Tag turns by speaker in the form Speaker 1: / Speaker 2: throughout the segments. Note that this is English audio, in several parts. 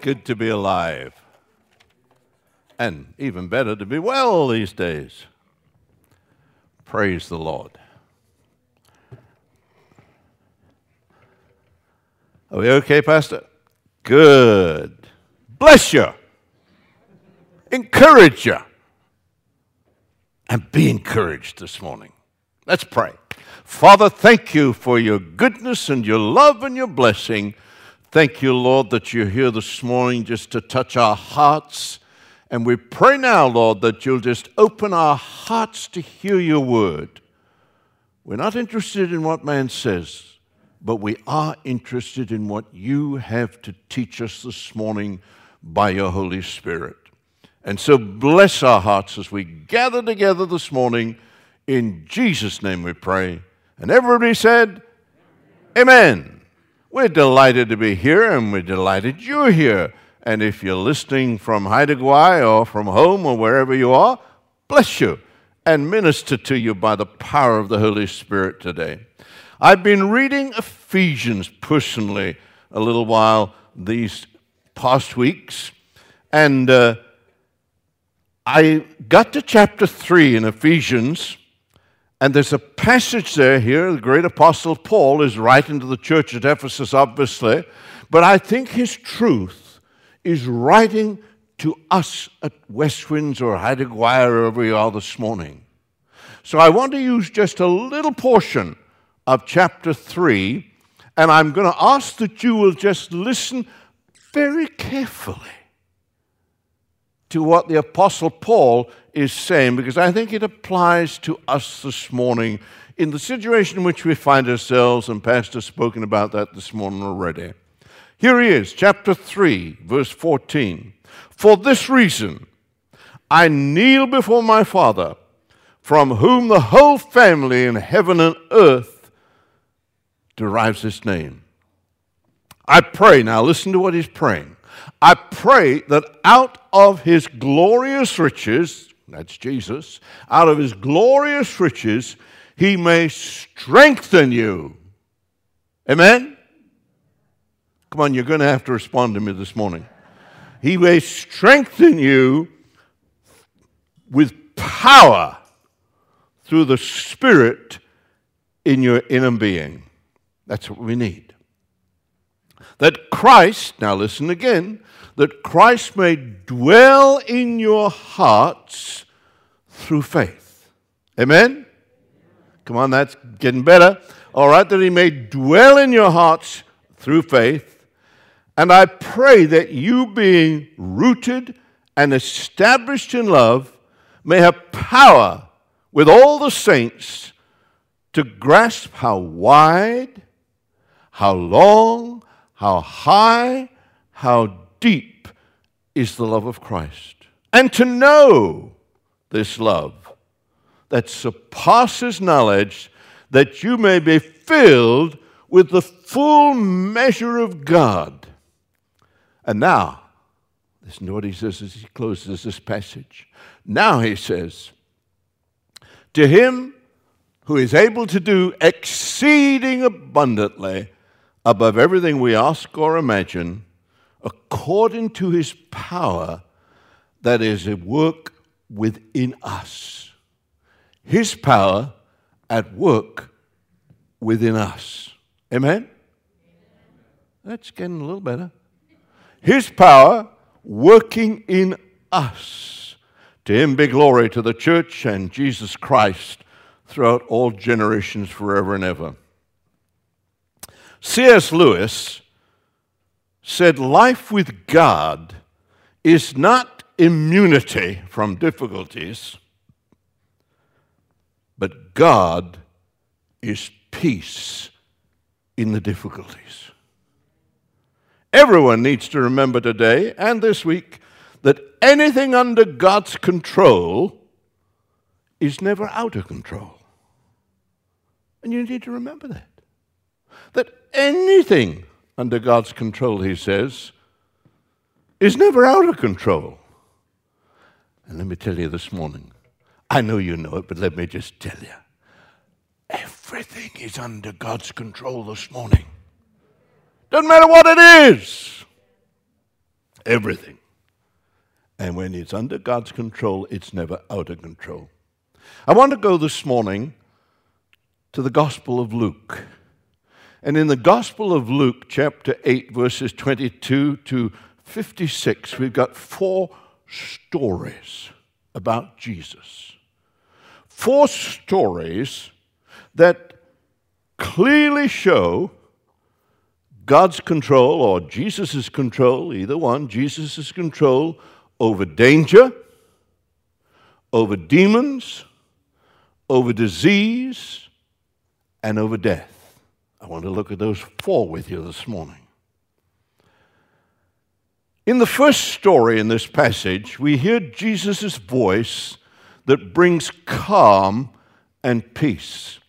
Speaker 1: Good to be alive. And even better to be well these days. Praise the Lord. Are we okay, Pastor? Good. Bless you. Encourage you. And be encouraged this morning. Let's pray. Father, thank you for your goodness and your love and your blessing. Thank you, Lord, that you're here this morning just to touch our hearts. And we pray now, Lord, that you'll just open our hearts to hear your word. We're not interested in what man says, but we are interested in what you have to teach us this morning by your Holy Spirit. And so bless our hearts as we gather together this morning. In Jesus' name we pray. And everybody said, Amen. We're delighted to be here and we're delighted you're here. And if you're listening from Haida Gwaii or from home or wherever you are, bless you and minister to you by the power of the Holy Spirit today. I've been reading Ephesians personally a little while these past weeks, and uh, I got to chapter 3 in Ephesians, and there's a passage there here. The great apostle Paul is writing to the church at Ephesus, obviously, but I think his truth is writing to us at Haida Gwaii or wherever we are this morning. So I want to use just a little portion of chapter 3, and I'm going to ask that you will just listen very carefully to what the Apostle Paul is saying because I think it applies to us this morning in the situation in which we find ourselves, and Pastor's spoken about that this morning already. Here he is, chapter 3, verse 14. For this reason, I kneel before my Father, from whom the whole family in heaven and earth derives its name. I pray, now listen to what he's praying. I pray that out of his glorious riches, that's Jesus, out of his glorious riches, he may strengthen you. Amen? Come on, you're going to have to respond to me this morning. He may strengthen you with power through the Spirit in your inner being. That's what we need. That Christ, now listen again, that Christ may dwell in your hearts through faith. Amen? Come on, that's getting better. All right, that he may dwell in your hearts through faith. And I pray that you, being rooted and established in love, may have power with all the saints to grasp how wide, how long, how high, how deep is the love of Christ. And to know this love that surpasses knowledge, that you may be filled with the full measure of God. And now, listen to what he says as he closes this passage. Now he says, To him who is able to do exceeding abundantly above everything we ask or imagine, according to his power that is at work within us. His power at work within us. Amen? That's getting a little better. His power working in us. To him be glory to the church and Jesus Christ throughout all generations forever and ever. C.S. Lewis said life with God is not immunity from difficulties, but God is peace in the difficulties. Everyone needs to remember today and this week that anything under God's control is never out of control. And you need to remember that. That anything under God's control, he says, is never out of control. And let me tell you this morning, I know you know it, but let me just tell you everything is under God's control this morning. Doesn't matter what it is. Everything. And when it's under God's control, it's never out of control. I want to go this morning to the Gospel of Luke. And in the Gospel of Luke, chapter 8, verses 22 to 56, we've got four stories about Jesus. Four stories that clearly show God's control or Jesus' control, either one, Jesus' control over danger, over demons, over disease, and over death. I want to look at those four with you this morning. In the first story in this passage, we hear Jesus' voice that brings calm and peace.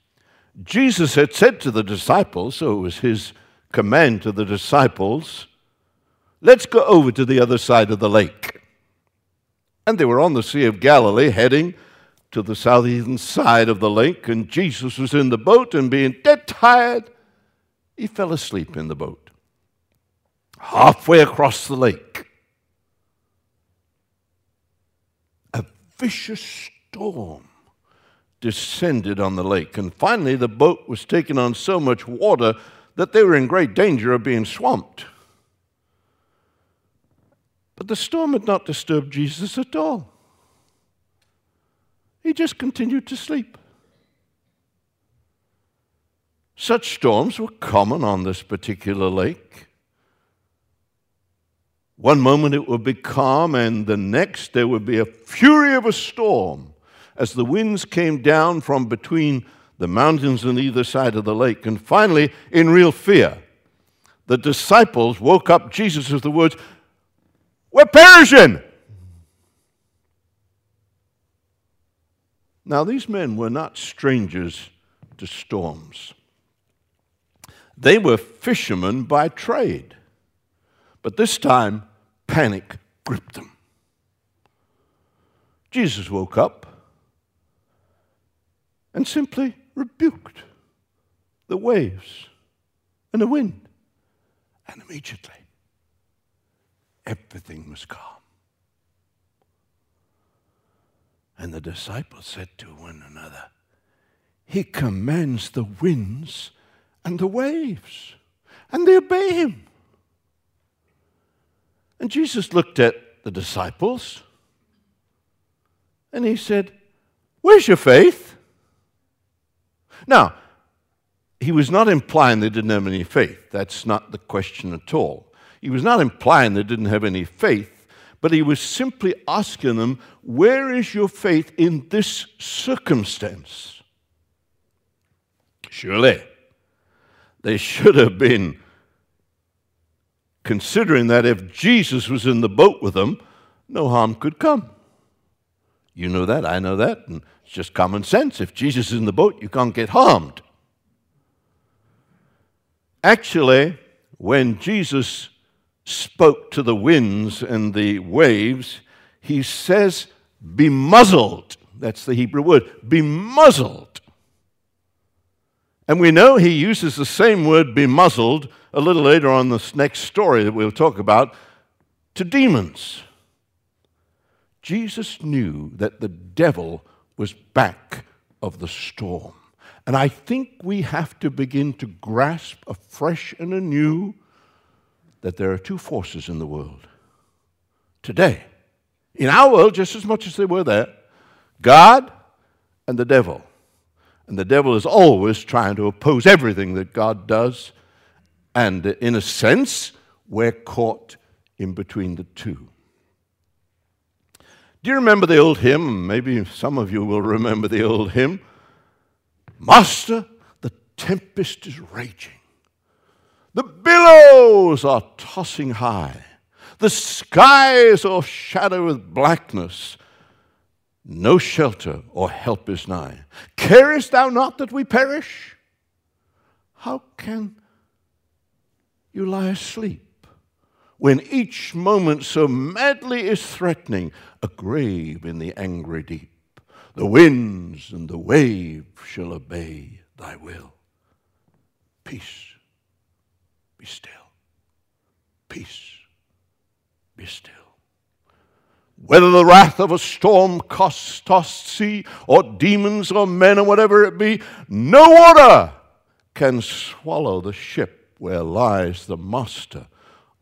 Speaker 1: Jesus had said to the disciples, so it was his command to the disciples, let's go over to the other side of the lake. And they were on the Sea of Galilee heading to the southeastern side of the lake, and Jesus was in the boat, and being dead tired, he fell asleep in the boat. Halfway across the lake, a vicious storm descended on the lake, and finally the boat was taking on so much water that they were in great danger of being swamped. But the storm had not disturbed Jesus at all. He just continued to sleep. Such storms were common on this particular lake. One moment it would be calm, and the next there would be a fury of a storm as the winds came down from between the mountains on either side of the lake. And finally, in real fear, the disciples woke up Jesus with the words, we're perishing. Now, these men were not strangers to storms. They were fishermen by trade. But this time, panic gripped them. Jesus woke up and simply rebuked the waves and the wind. And immediately, everything was calm. And the disciples said to one another, He commands the winds and the waves, and they obey him. And Jesus looked at the disciples and he said, Where's your faith? Now, he was not implying they didn't have any faith. That's not the question at all. He was not implying they didn't have any faith, but he was simply asking them, Where is your faith in this circumstance? Surely, they should have been considering that if Jesus was in the boat with them, no harm could come. You know that, I know that, and it's just common sense. If Jesus is in the boat, you can't get harmed. Actually, when Jesus spoke to the winds and the waves, he says, Be muzzled. That's the Hebrew word. Be muzzled. And we know he uses the same word, be muzzled, a little later on this next story that we'll talk about, to demons. Jesus knew that the devil was back of the storm. And I think we have to begin to grasp afresh and anew that there are two forces in the world today. In our world, just as much as they were there God and the devil. And the devil is always trying to oppose everything that God does. And in a sense, we're caught in between the two. Do you remember the old hymn? Maybe some of you will remember the old hymn. Master, the tempest is raging. The billows are tossing high. The skies are shadowed with blackness. No shelter or help is nigh. Carest thou not that we perish? How can you lie asleep when each moment so madly is threatening a grave in the angry deep? The winds and the waves shall obey thy will. Peace be still. Peace. be still. Whether the wrath of a storm tossed sea, or demons, or men, or whatever it be, no water can swallow the ship where lies the master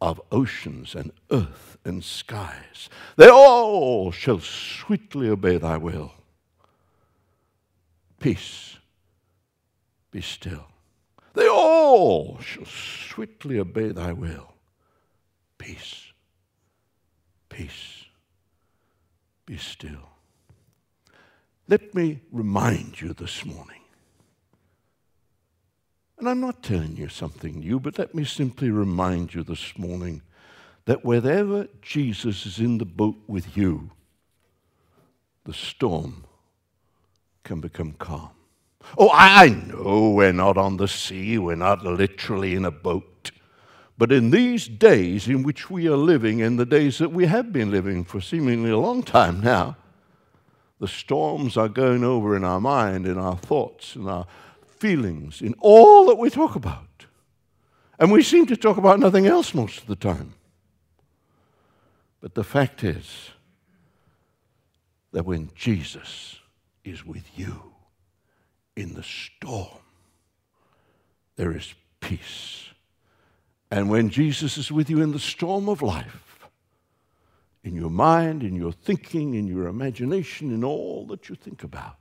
Speaker 1: of oceans and earth and skies. They all shall sweetly obey thy will. Peace, be still. They all shall sweetly obey thy will. Peace, peace, be still. Let me remind you this morning. And I'm not telling you something new, but let me simply remind you this morning that wherever Jesus is in the boat with you, the storm can become calm. Oh, I know we're not on the sea, we're not literally in a boat. But in these days in which we are living, in the days that we have been living for seemingly a long time now, the storms are going over in our mind, in our thoughts, in our feelings, in all that we talk about. And we seem to talk about nothing else most of the time. But the fact is that when Jesus is with you in the storm, there is peace. And when Jesus is with you in the storm of life, in your mind, in your thinking, in your imagination, in all that you think about,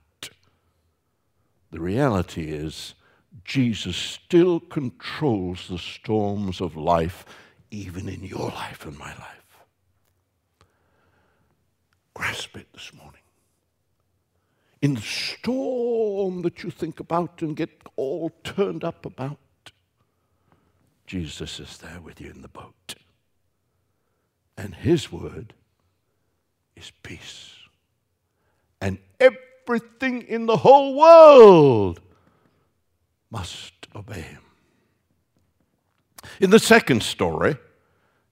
Speaker 1: the reality is Jesus still controls the storms of life, even in your life and my life. Grasp it this morning. In the storm that you think about and get all turned up about, Jesus is there with you in the boat. And his word is peace. And everything in the whole world must obey him. In the second story,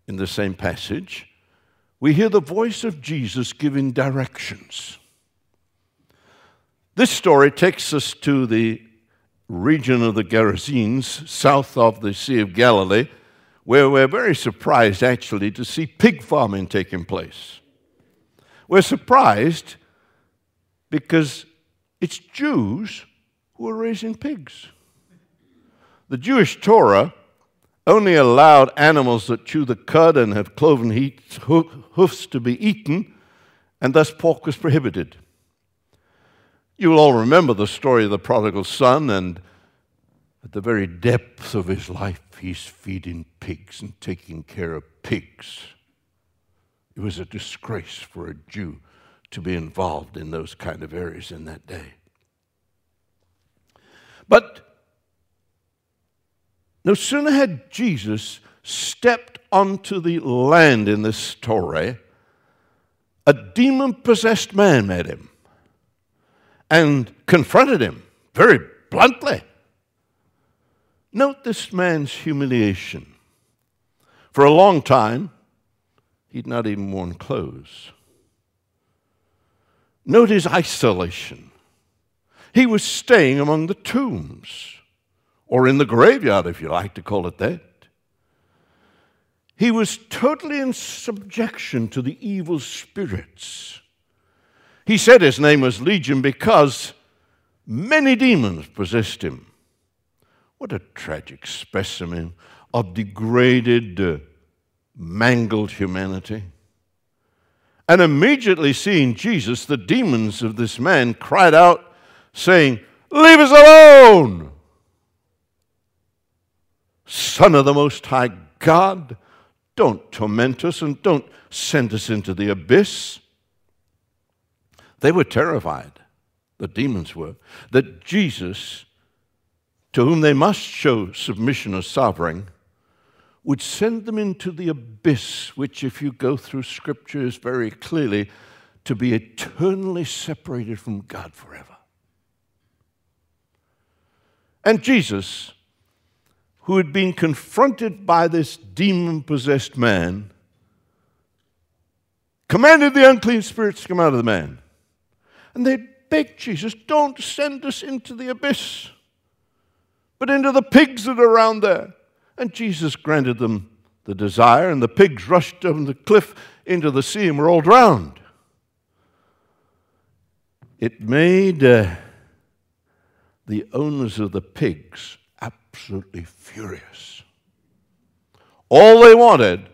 Speaker 1: in the same passage, we hear the voice of Jesus giving directions. This story takes us to the region of the Gerasenes, south of the Sea of Galilee, where we're very surprised actually to see pig farming taking place. We're surprised because it's Jews who are raising pigs. The Jewish Torah only allowed animals that chew the cud and have cloven hoofs to be eaten, and thus pork was prohibited. You will all remember the story of the prodigal son, and at the very depths of his life, he's feeding pigs and taking care of pigs. It was a disgrace for a Jew to be involved in those kind of areas in that day. But no sooner had Jesus stepped onto the land in this story, a demon possessed man met him and confronted him very bluntly. Note this man's humiliation. For a long time, he'd not even worn clothes. Note his isolation. He was staying among the tombs or in the graveyard, if you like to call it that. He was totally in subjection to the evil spirits. He said his name was Legion because many demons possessed him. What a tragic specimen of degraded, uh, mangled humanity. And immediately seeing Jesus, the demons of this man cried out, saying, Leave us alone! Son of the Most High God, don't torment us and don't send us into the abyss. They were terrified, the demons were, that Jesus, to whom they must show submission as sovereign, would send them into the abyss, which, if you go through Scripture, is very clearly to be eternally separated from God forever. And Jesus who had been confronted by this demon possessed man, commanded the unclean spirits to come out of the man. And they begged Jesus, Don't send us into the abyss, but into the pigs that are around there. And Jesus granted them the desire, and the pigs rushed down the cliff into the sea and were all drowned. It made uh, the owners of the pigs absolutely furious. All they wanted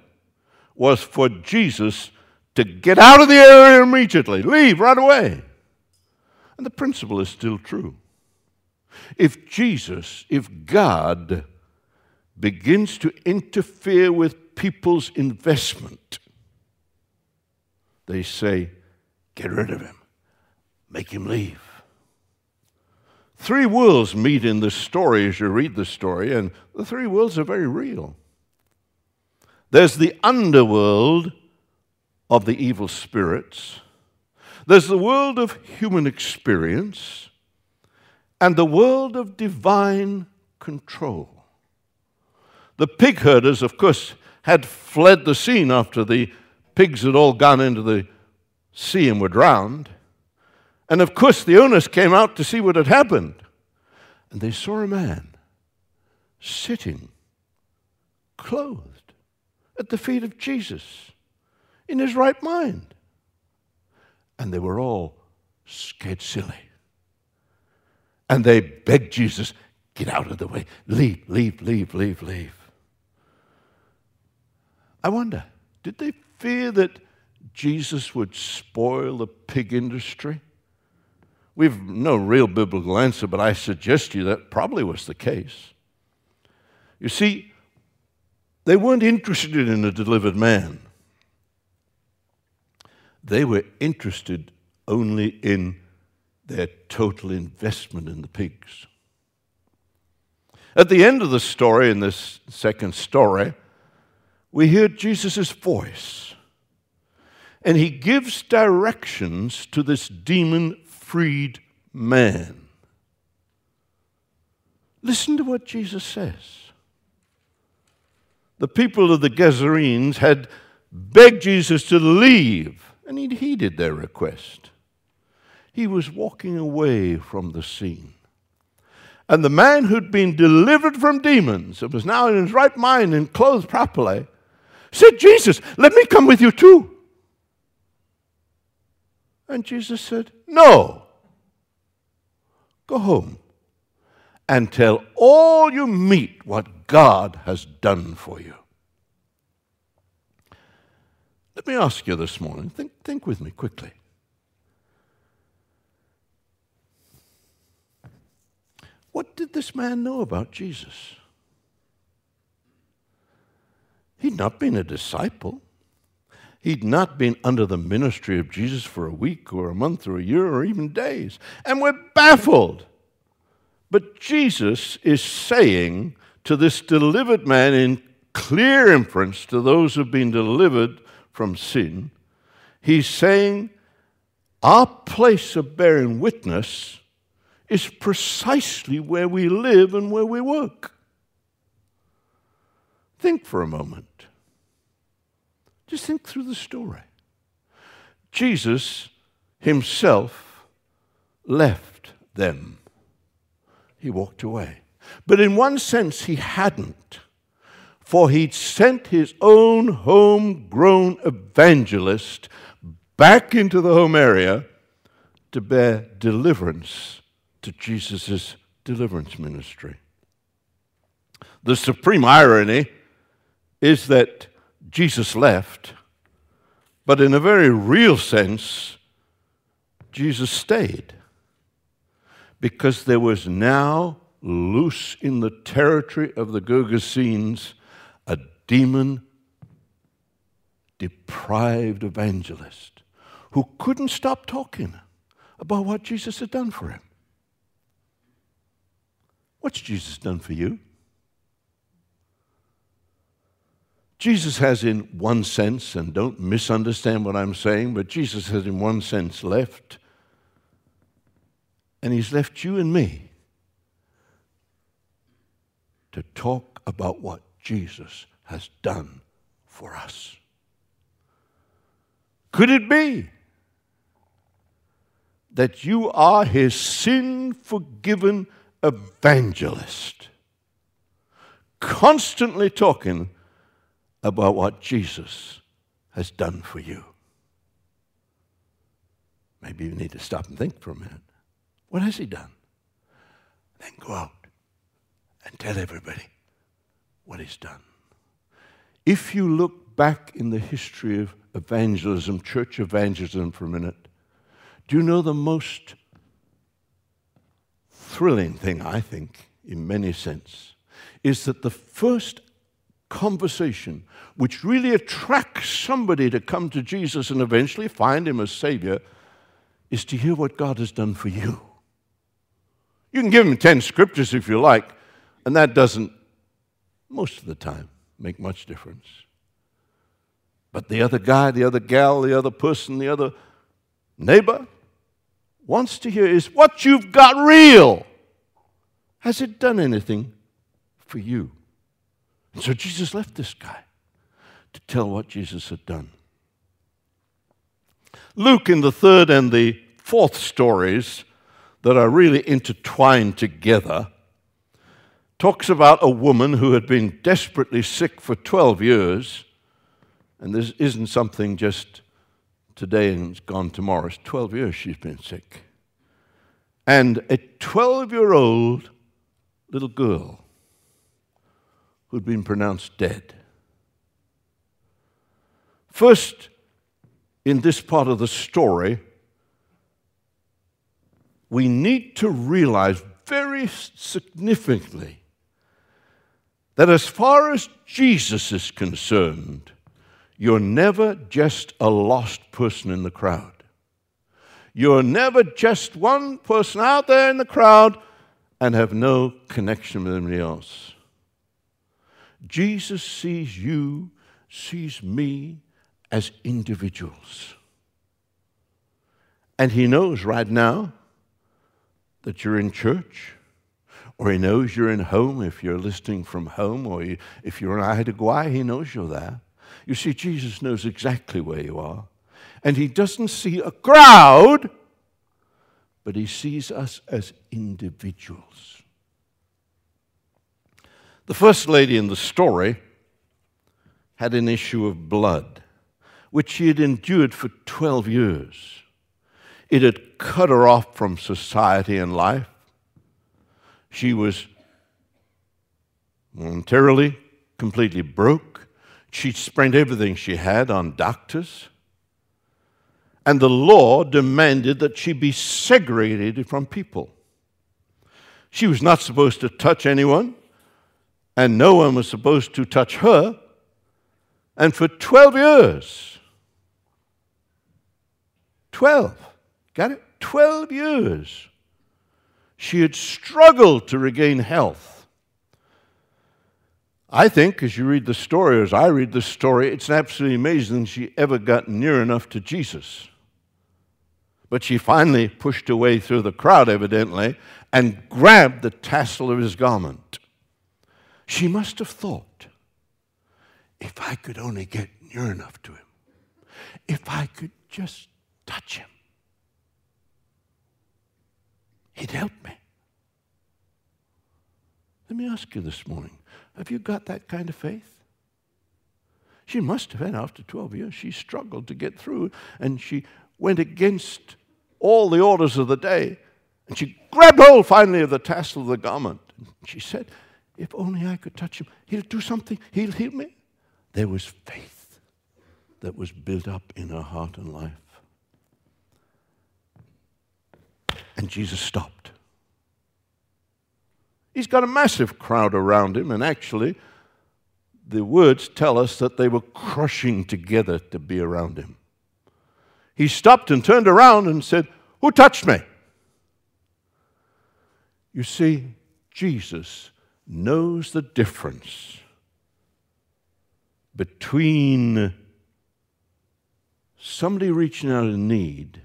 Speaker 1: was for Jesus to get out of the area immediately, leave right away. And the principle is still true. If Jesus, if God begins to interfere with people's investment, they say, get rid of him, make him leave. Three worlds meet in this story as you read the story, and the three worlds are very real. There's the underworld of the evil spirits, there's the world of human experience, and the world of divine control. The pig herders, of course, had fled the scene after the pigs had all gone into the sea and were drowned. And of course, the owners came out to see what had happened. And they saw a man sitting, clothed at the feet of Jesus in his right mind. And they were all scared silly. And they begged Jesus, get out of the way. Leave, leave, leave, leave, leave. I wonder, did they fear that Jesus would spoil the pig industry? We've no real biblical answer, but I suggest to you that probably was the case. You see, they weren't interested in a delivered man. They were interested only in their total investment in the pigs. At the end of the story, in this second story, we hear Jesus' voice. And he gives directions to this demon freed man. Listen to what Jesus says the people of the Gerasenes had begged Jesus to leave, and he'd heeded their request. He was walking away from the scene. And the man who'd been delivered from demons and was now in his right mind and clothed properly said, Jesus, let me come with you too. And Jesus said, No. Go home and tell all you meet what God has done for you. Let me ask you this morning, think, think with me quickly. What did this man know about Jesus? He'd not been a disciple. He'd not been under the ministry of Jesus for a week or a month or a year or even days. And we're baffled. But Jesus is saying to this delivered man in clear inference to those who've been delivered from sin, he's saying, Our place of bearing witness is precisely where we live and where we work. Think for a moment. Just think through the story. Jesus himself left them he walked away. But in one sense, he hadn't, for he'd sent his own homegrown evangelist back into the home area to bear deliverance to Jesus' deliverance ministry. The supreme irony is that Jesus left, but in a very real sense, Jesus stayed because there was now loose in the territory of the Gergesenes demon deprived evangelist who couldn't stop talking about what Jesus had done for him. What's Jesus done for you? Jesus has, in one sense, and don't misunderstand what I'm saying, but Jesus has, in one sense, left and He's left you and me to talk about what Jesus has done for us. Could it be that you are His sin forgiven evangelist, constantly talking about what Jesus has done for you. Maybe you need to stop and think for a minute. What has he done? Then go out and tell everybody what he's done. If you look back in the history of evangelism, church evangelism for a minute, do you know the most thrilling thing, I think, in many sense, is that the first conversation which really attracts somebody to come to Jesus and eventually find him as Savior is to hear what God has done for you. You can give him 10 scriptures if you like, and that doesn't, most of the time, make much difference. But the other guy, the other gal, the other person, the other neighbor wants to hear is what you've got real. Has it done anything for you? And so Jesus left this guy to tell what Jesus had done. Luke, in the third and the fourth stories that are really intertwined together, talks about a woman who had been desperately sick for 12 years. And this isn't something just today and it's gone tomorrow. It's 12 years she's been sick. And a 12 year old little girl who'd been pronounced dead. First, in this part of the story, we need to realize very significantly that as far as Jesus is concerned, you're never just a lost person in the crowd. You're never just one person out there in the crowd and have no connection with anybody else. Jesus sees you, sees me as individuals. And He knows right now that you're in church, or He knows you're in home if you're listening from home, or if you're in Gwaii, He knows you're there. You see, Jesus knows exactly where you are. And He doesn't see a crowd but he sees us as individuals. The first lady in the story had an issue of blood, which she had endured for 12 years. It had cut her off from society and life. She was momentarily completely broke. She spent everything she had on doctors and the law demanded that she be segregated from people. She was not supposed to touch anyone, and no one was supposed to touch her. And for 12 years, 12, got it? 12 years, she had struggled to regain health. I think, as you read the story, as I read the story, it's absolutely amazing she ever got near enough to Jesus. But she finally pushed her way through the crowd, evidently, and grabbed the tassel of his garment. She must have thought, if I could only get near enough to him, if I could just touch him, he'd help me. Let me ask you this morning have you got that kind of faith? She must have had after 12 years. She struggled to get through and she went against all the orders of the day. And she grabbed hold finally of the tassel of the garment. And she said, If only I could touch him, he'll do something, he'll heal me. There was faith that was built up in her heart and life. And Jesus stopped. He's got a massive crowd around him, and actually, the words tell us that they were crushing together to be around him he stopped and turned around and said, Who touched me? You see, Jesus knows the difference between somebody reaching out in need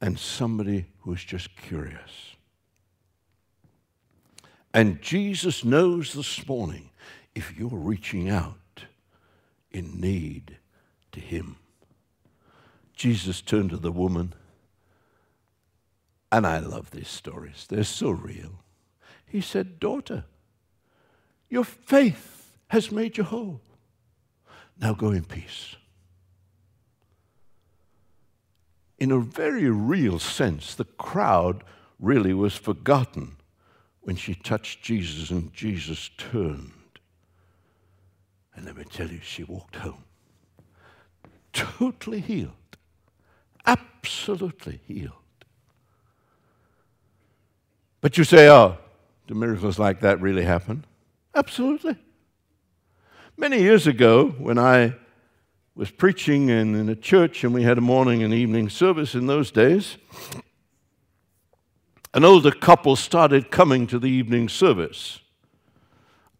Speaker 1: and somebody who's just curious. And Jesus knows this morning if you're reaching out in need to Him. Jesus turned to the woman, and I love these stories, they're so real. He said, Daughter, your faith has made you whole. Now go in peace. In a very real sense, the crowd really was forgotten when she touched Jesus and Jesus turned. And let me tell you, she walked home totally healed, absolutely healed. But you say, oh, do miracles like that really happen? Absolutely. Many years ago, when I was preaching in, in a church and we had a morning and evening service in those days, an older couple started coming to the evening service.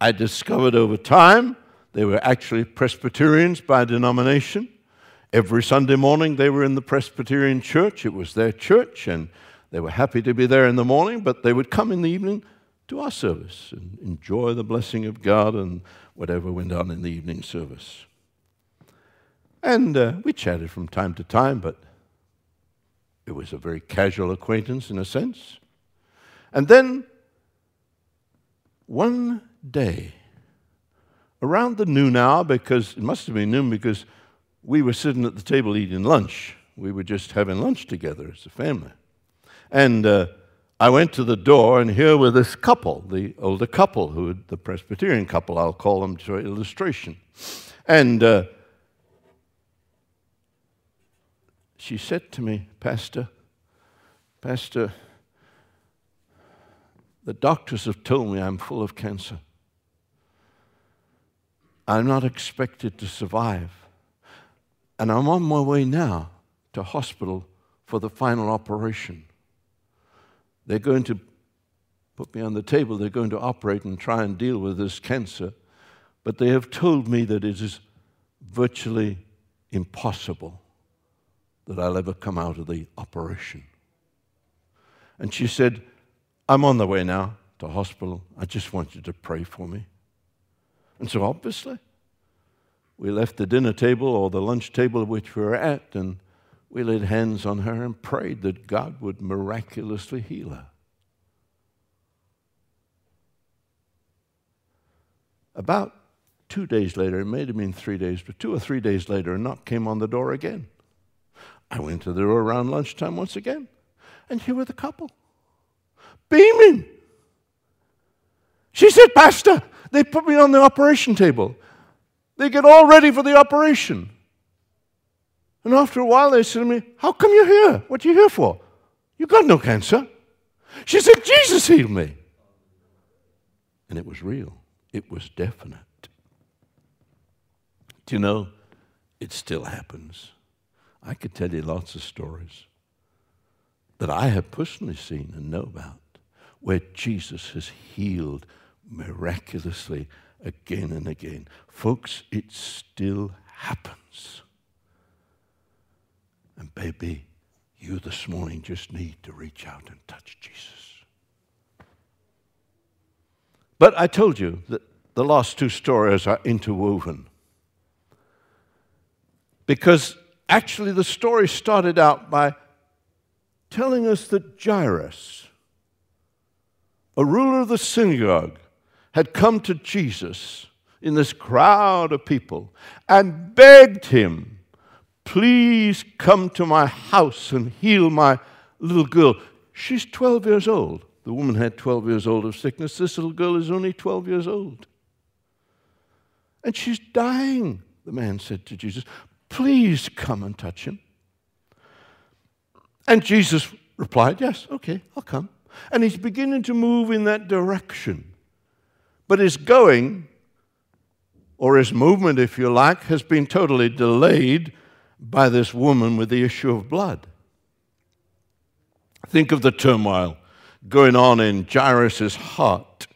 Speaker 1: I discovered over time they were actually Presbyterians by denomination. Every Sunday morning they were in the Presbyterian church. It was their church, and they were happy to be there in the morning, but they would come in the evening to our service and enjoy the blessing of God and whatever went on in the evening service. And uh, we chatted from time to time, but it was a very casual acquaintance in a sense. And then one day, around the noon hour, because it must have been noon because we were sitting at the table eating lunch. We were just having lunch together as a family. And uh, I went to the door, and here were this couple, the older couple, who the Presbyterian couple, I'll call them for illustration. And uh, she said to me, Pastor, Pastor, the doctors have told me I'm full of cancer. I'm not expected to survive. And I'm on my way now to hospital for the final operation. They're going to put me on the table, they're going to operate and try and deal with this cancer. But they have told me that it is virtually impossible that I'll ever come out of the operation. And she said, I'm on the way now to hospital. I just want you to pray for me. And so, obviously, we left the dinner table or the lunch table which we were at, and we laid hands on her and prayed that God would miraculously heal her. About two days later, it may have been three days, but two or three days later, a knock came on the door again. I went to the door around lunchtime once again, and here were the couple beaming. She said, Pastor, they put me on the operation table. They get all ready for the operation. And after a while, they said to me, How come you're here? What are you here for? You got no cancer. She said, Jesus healed me. And it was real, it was definite. Do you know, it still happens. I could tell you lots of stories that I have personally seen and know about where Jesus has healed miraculously again and again. Folks, it still happens. And baby, you this morning just need to reach out and touch Jesus. But I told you that the last two stories are interwoven. Because actually, the story started out by telling us that Jairus, a ruler of the synagogue, had come to Jesus in this crowd of people and begged him, Please come to my house and heal my little girl. She's 12 years old. The woman had 12 years old of sickness. This little girl is only 12 years old. And she's dying, the man said to Jesus. Please come and touch him. And Jesus replied, Yes, okay, I'll come. And he's beginning to move in that direction. But his going, or his movement, if you like, has been totally delayed by this woman with the issue of blood. Think of the turmoil going on in Jairus' heart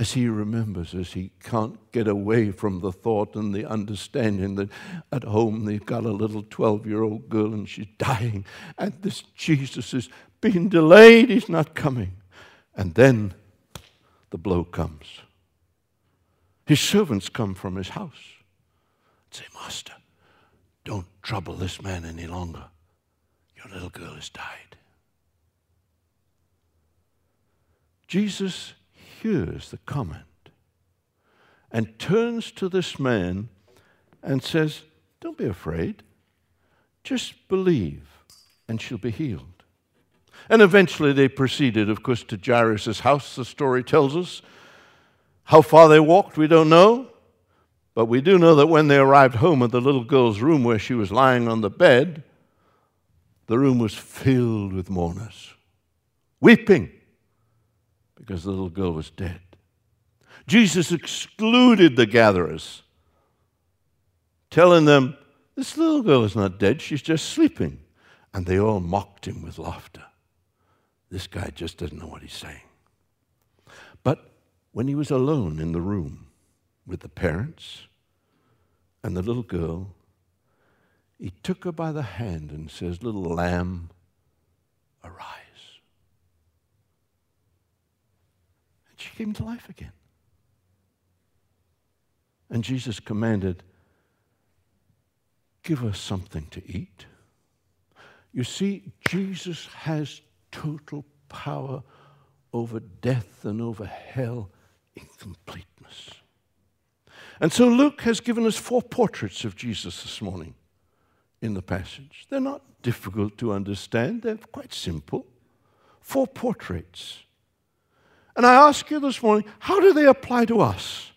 Speaker 1: as he remembers, as he can't get away from the thought and the understanding that at home they've got a little 12 year old girl and she's dying, and this Jesus is being delayed, he's not coming. And then the blow comes. His servants come from his house and say, Master, don't trouble this man any longer. Your little girl has died. Jesus hears the comment and turns to this man and says, Don't be afraid. Just believe, and she'll be healed. And eventually they proceeded, of course, to Jairus' house, the story tells us. How far they walked, we don't know. But we do know that when they arrived home at the little girl's room where she was lying on the bed, the room was filled with mourners, weeping because the little girl was dead. Jesus excluded the gatherers, telling them, This little girl is not dead, she's just sleeping. And they all mocked him with laughter. This guy just doesn't know what he's saying. But when he was alone in the room with the parents and the little girl, he took her by the hand and says, Little lamb, arise. And she came to life again. And Jesus commanded, Give us something to eat. You see, Jesus has total power over death and over hell in completeness. And so Luke has given us four portraits of Jesus this morning in the passage. They're not difficult to understand, they're quite simple. Four portraits. And I ask you this morning, how do they apply to us?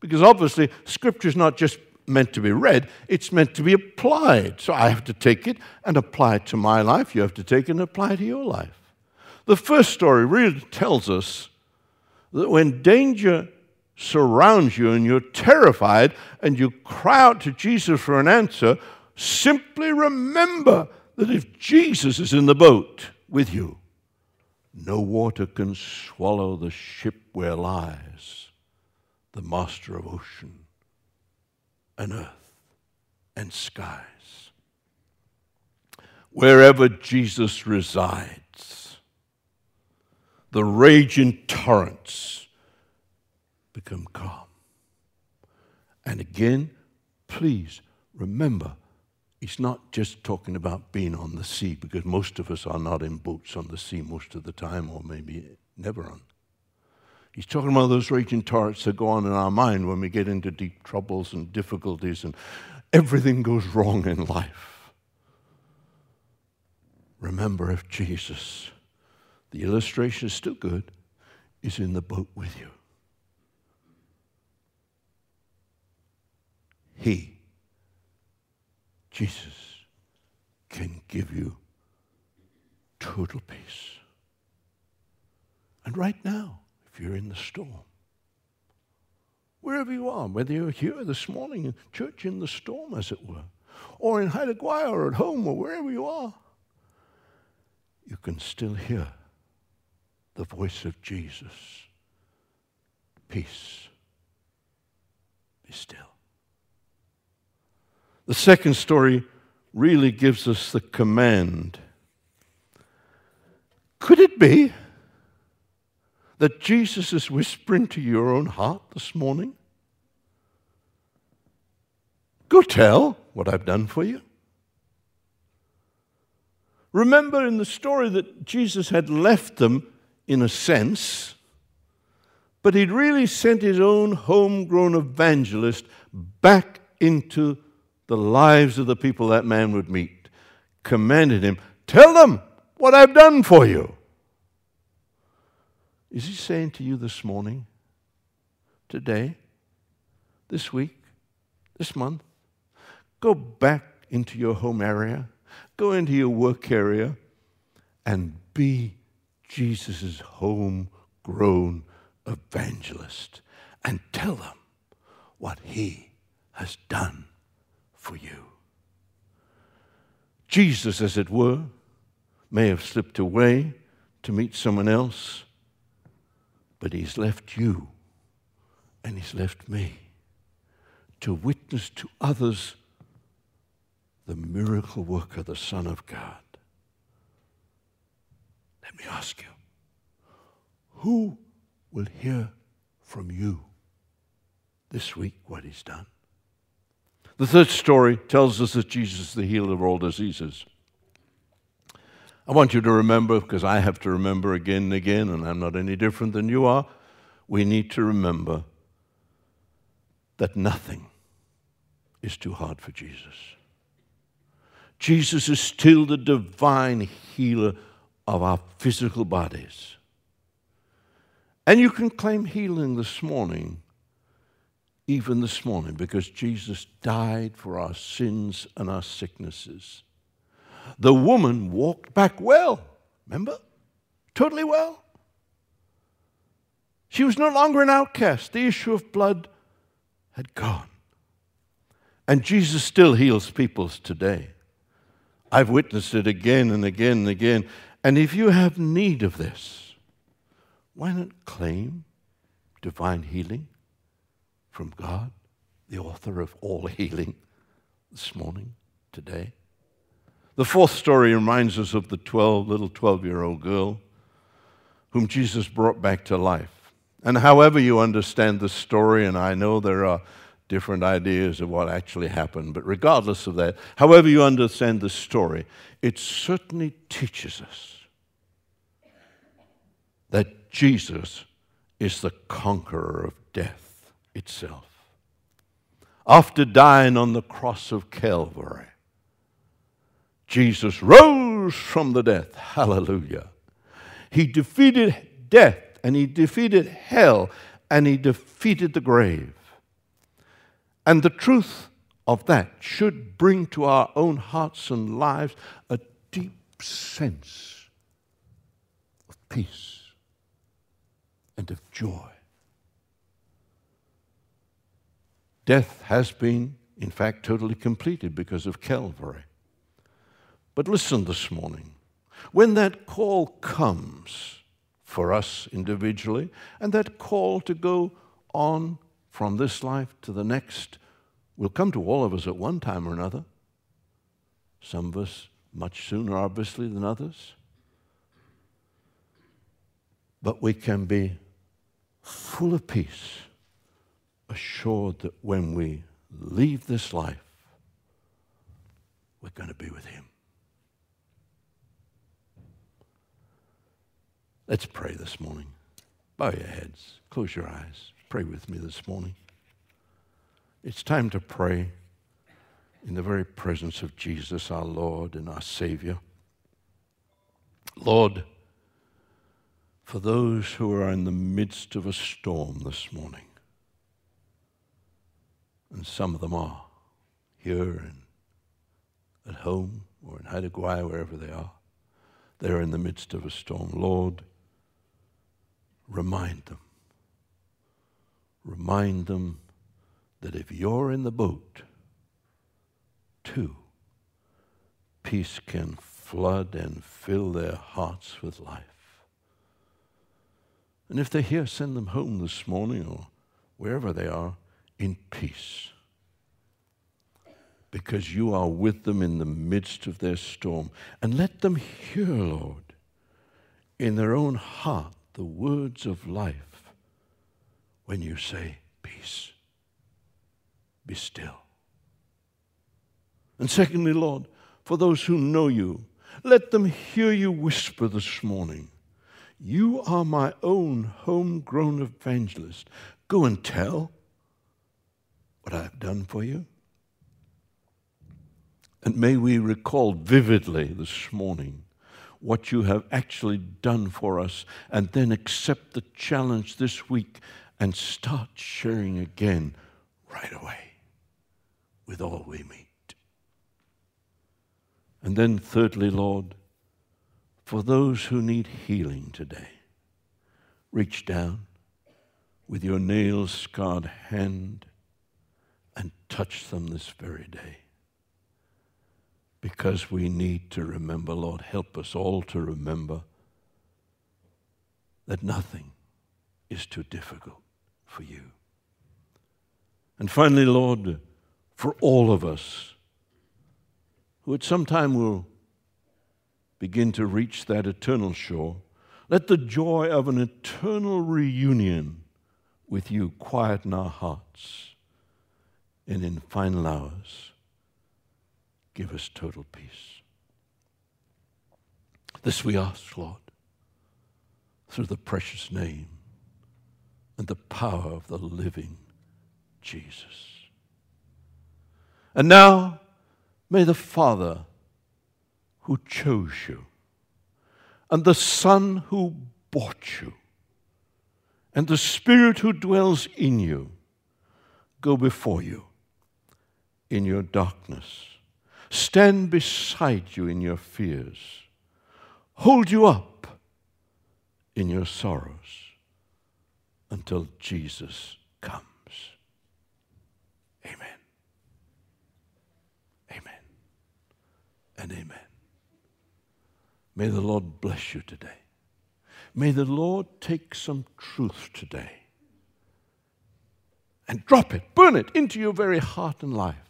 Speaker 1: Because obviously, Scripture is not just meant to be read, it's meant to be applied. So I have to take it and apply it to my life. You have to take it and apply it to your life. The first story really tells us that when danger surrounds you and you're terrified and you cry out to Jesus for an answer, simply remember that if Jesus is in the boat with you, no water can swallow the ship where lies the master of ocean and earth and skies. Wherever Jesus resides, the raging torrents become calm. And again, please remember, he's not just talking about being on the sea, because most of us are not in boats on the sea most of the time, or maybe never on. He's talking about those raging torrents that go on in our mind when we get into deep troubles and difficulties and everything goes wrong in life. Remember, if Jesus, the illustration is still good, is in the boat with you. He, Jesus, can give you total peace. And right now, if you're in the storm. Wherever you are, whether you're here this morning in church in the storm, as it were, or in Haida Gwaii or at home or wherever you are, you can still hear the voice of Jesus. Peace. Be still. The second story really gives us the command. Could it be that Jesus is whispering to your own heart this morning? Go tell what I've done for you. Remember in the story that Jesus had left them in a sense, but he'd really sent his own homegrown evangelist back into the lives of the people that man would meet, commanded him, Tell them what I've done for you. Is he saying to you this morning, today, this week, this month, go back into your home area, go into your work area, and be Jesus' homegrown evangelist and tell them what he has done for you. Jesus, as it were, may have slipped away to meet someone else but He's left you and He's left me to witness to others the miracle worker, the Son of God. Let me ask you who will hear from you this week what He's done? The third story tells us that Jesus is the healer of all diseases. I want you to remember, because I have to remember again and again, and I'm not any different than you are, we need to remember that nothing is too hard for Jesus. Jesus is still the divine healer of our physical bodies. And you can claim healing this morning, even this morning, because Jesus died for our sins and our sicknesses. The woman walked back well, remember? Totally well. She was no longer an outcast. The issue of blood had gone. And Jesus still heals peoples today. I've witnessed it again and again and again. And if you have need of this, why not claim divine healing from God, the author of all healing, this morning, today? The fourth story reminds us of the 12, little 12 year old girl whom Jesus brought back to life. And however you understand the story, and I know there are different ideas of what actually happened. But regardless of that, however you understand the story, it certainly teaches us that Jesus is the conqueror of death itself. After dying on the cross of Calvary, Jesus rose from the death. Hallelujah. He defeated death and he defeated hell and he defeated the grave. And the truth of that should bring to our own hearts and lives a deep sense of peace and of joy. Death has been, in fact, totally completed because of Calvary. But listen this morning. When that call comes for us individually, and that call to go on from this life to the next will come to all of us at one time or another. Some of us much sooner, obviously, than others. But we can be full of peace, assured that when we leave this life, we're going to be with Him. Let's pray this morning. Bow your heads, close your eyes. Pray with me this morning. It's time to pray in the very presence of Jesus, our Lord and our Savior. Lord, for those who are in the midst of a storm this morning, and some of them are here and at home or in Haida Gwaii, wherever they are, they're in the midst of a storm. Lord, remind them remind them that if you're in the boat, too, peace can flood and fill their hearts with life. And if they're here, send them home this morning or wherever they are in peace. Because you are with them in the midst of their storm. And let them hear, Lord, in their own heart the words of life when you say, Peace, be still. And secondly, Lord, for those who know you, let them hear you whisper this morning, You are my own homegrown evangelist. Go and tell what I have done for you. And may we recall vividly this morning what you have actually done for us, and then accept the challenge this week and start sharing again right away with all we meet. And then, thirdly, Lord, for those who need healing today, reach down with your nail scarred hand and touch them this very day. Because we need to remember, Lord, help us all to remember that nothing is too difficult for you. And finally, Lord, for all of us who at some time will begin to reach that eternal shore, let the joy of an eternal reunion with you quieten our hearts. And in final hours, give us total peace. This we ask, Lord, through the precious name and the power of the living Jesus. And now, may the Father who chose you, and the Son who bought you, and the Spirit who dwells in you go before you in your darkness, stand beside you in your fears, hold you up in your sorrows until Jesus comes. Amen. Amen. And amen. May the Lord bless you today. May the Lord take some truth today and drop it, burn it into your very heart and life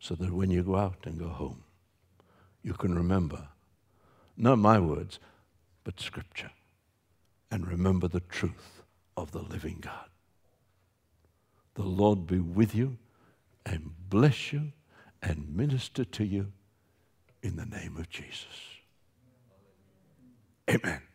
Speaker 1: so that when you go out and go home, you can remember not my words, but Scripture and remember the truth of the living God. The Lord be with you and bless you and minister to you in the name of Jesus. Amen.